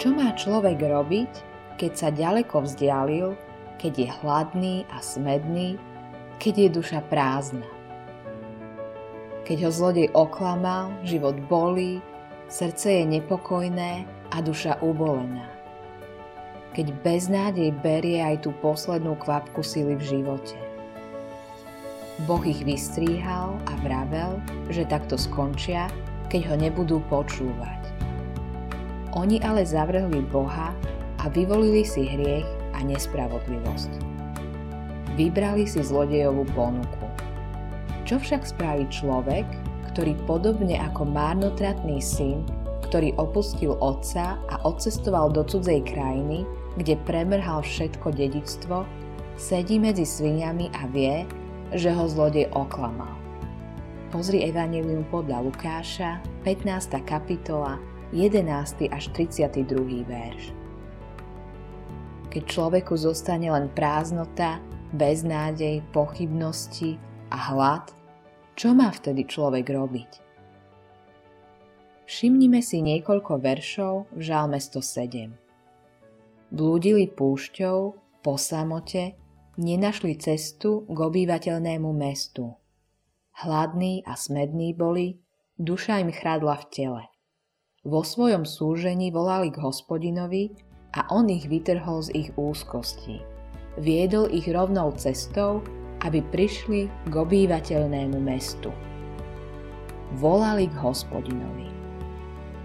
Čo má človek robiť, keď sa ďaleko vzdialil, keď je hladný a smedný, keď je duša prázdna? Keď ho zlodej oklamal, život bolí, srdce je nepokojné a duša ubolená. Keď beznádej berie aj tú poslednú kvapku sily v živote. Boh ich vystríhal a vravel, že takto skončia, keď ho nebudú počúvať. Oni ale zavrhli Boha a vyvolili si hriech a nespravodlivosť. Vybrali si zlodejovú ponuku. Čo však spraví človek, ktorý podobne ako márnotratný syn, ktorý opustil otca a odcestoval do cudzej krajiny, kde premrhal všetko dedictvo, sedí medzi sviniami a vie, že ho zlodej oklamal. Pozri Evangelium podľa Lukáša, 15. kapitola, 11. až 32. verš. Keď človeku zostane len prázdnota, beznádej, pochybnosti a hlad, čo má vtedy človek robiť? Všimnime si niekoľko veršov v Žalme 107. Blúdili púšťou, po samote, nenašli cestu k obývateľnému mestu. Hladní a smední boli, duša im chradla v tele. Vo svojom súžení volali k hospodinovi a on ich vytrhol z ich úzkostí. Viedol ich rovnou cestou, aby prišli k obývateľnému mestu. Volali k hospodinovi.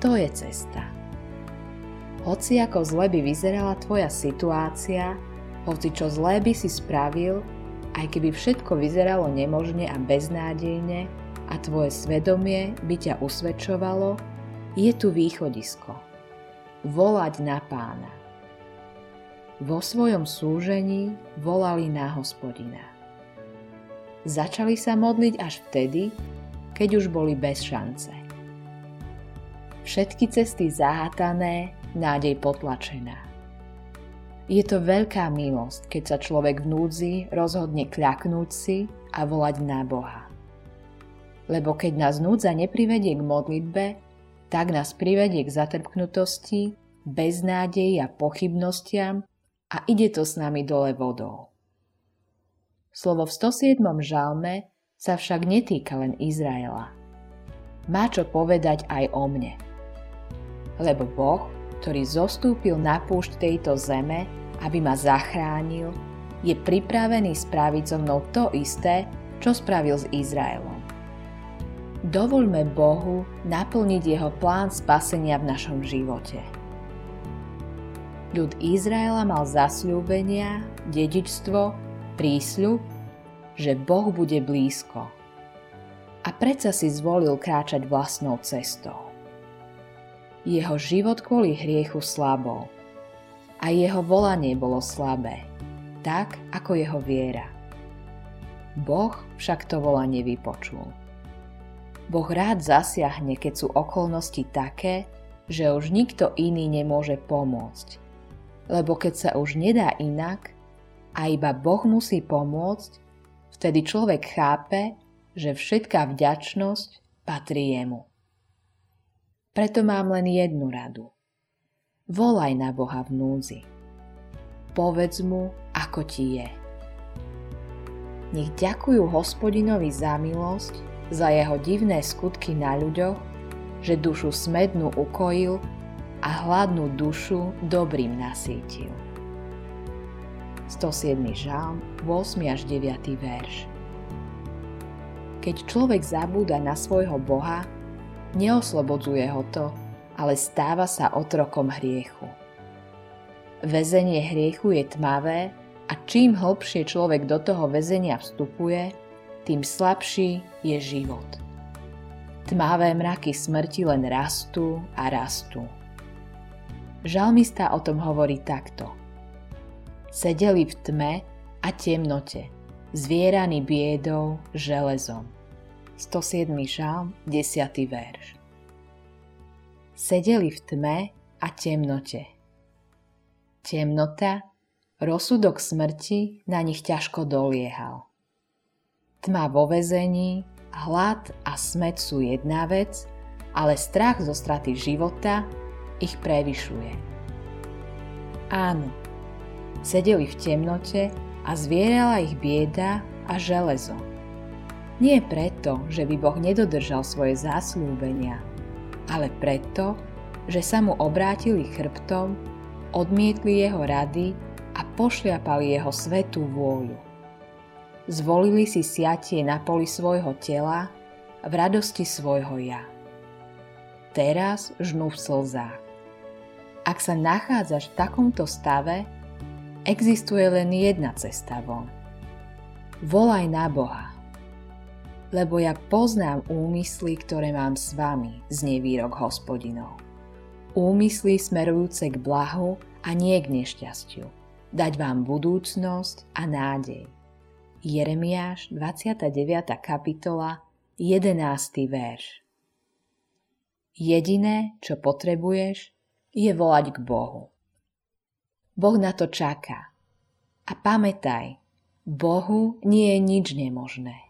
To je cesta. Hoci ako zle by vyzerala tvoja situácia, hoci čo zlé by si spravil, aj keby všetko vyzeralo nemožne a beznádejne a tvoje svedomie by ťa usvedčovalo, je tu východisko. Volať na pána. Vo svojom súžení volali na hospodina. Začali sa modliť až vtedy, keď už boli bez šance. Všetky cesty zahátané, nádej potlačená. Je to veľká milosť, keď sa človek v núdzi rozhodne kľaknúť si a volať na Boha. Lebo keď nás núdza neprivedie k modlitbe, tak nás privedie k zatrpknutosti, beznádeji a pochybnostiam a ide to s nami dole vodou. Slovo v 107. žalme sa však netýka len Izraela. Má čo povedať aj o mne. Lebo Boh, ktorý zostúpil na púšť tejto zeme, aby ma zachránil, je pripravený spraviť so mnou to isté, čo spravil s Izraelom. Dovoľme Bohu naplniť jeho plán spasenia v našom živote. Ľud Izraela mal zasľúbenia, dedičstvo, prísľub, že Boh bude blízko. A predsa si zvolil kráčať vlastnou cestou. Jeho život kvôli hriechu slabol. A jeho volanie bolo slabé, tak ako jeho viera. Boh však to volanie vypočul. Boh rád zasiahne, keď sú okolnosti také, že už nikto iný nemôže pomôcť. Lebo keď sa už nedá inak a iba Boh musí pomôcť, vtedy človek chápe, že všetká vďačnosť patrí jemu. Preto mám len jednu radu. Volaj na Boha v núdzi. Povedz mu, ako ti je. Nech ďakujú hospodinovi za milosť, za jeho divné skutky na ľuďoch, že dušu smednú ukojil a hladnú dušu dobrým nasítil. 107. žalm, 8. až 9. verš. Keď človek zabúda na svojho Boha, neoslobodzuje ho to, ale stáva sa otrokom hriechu. Vezenie hriechu je tmavé a čím hlbšie človek do toho väzenia vstupuje, tým slabší je život. Tmavé mraky smrti len rastú a rastú. Žalmista o tom hovorí takto. Sedeli v tme a temnote, zvieraní biedou, železom. 107. žalm, 10. verš. Sedeli v tme a temnote. Temnota, rozsudok smrti na nich ťažko doliehal. Tma vo vezení, hlad a smet sú jedna vec, ale strach zo straty života ich prevyšuje. Áno, sedeli v temnote a zvierala ich bieda a železo. Nie preto, že by Boh nedodržal svoje zásľúbenia, ale preto, že sa mu obrátili chrbtom, odmietli jeho rady a pošliapali jeho svetú vôľu. Zvolili si siatie na poli svojho tela v radosti svojho ja. Teraz žnú v slzách. Ak sa nachádzaš v takomto stave, existuje len jedna cesta von. Volaj na Boha lebo ja poznám úmysly, ktoré mám s vami, znie výrok hospodinov. Úmysly smerujúce k blahu a nie k nešťastiu. Dať vám budúcnosť a nádej. Jeremiáš 29. kapitola 11. verš Jediné, čo potrebuješ, je volať k Bohu. Boh na to čaká. A pamätaj, Bohu nie je nič nemožné.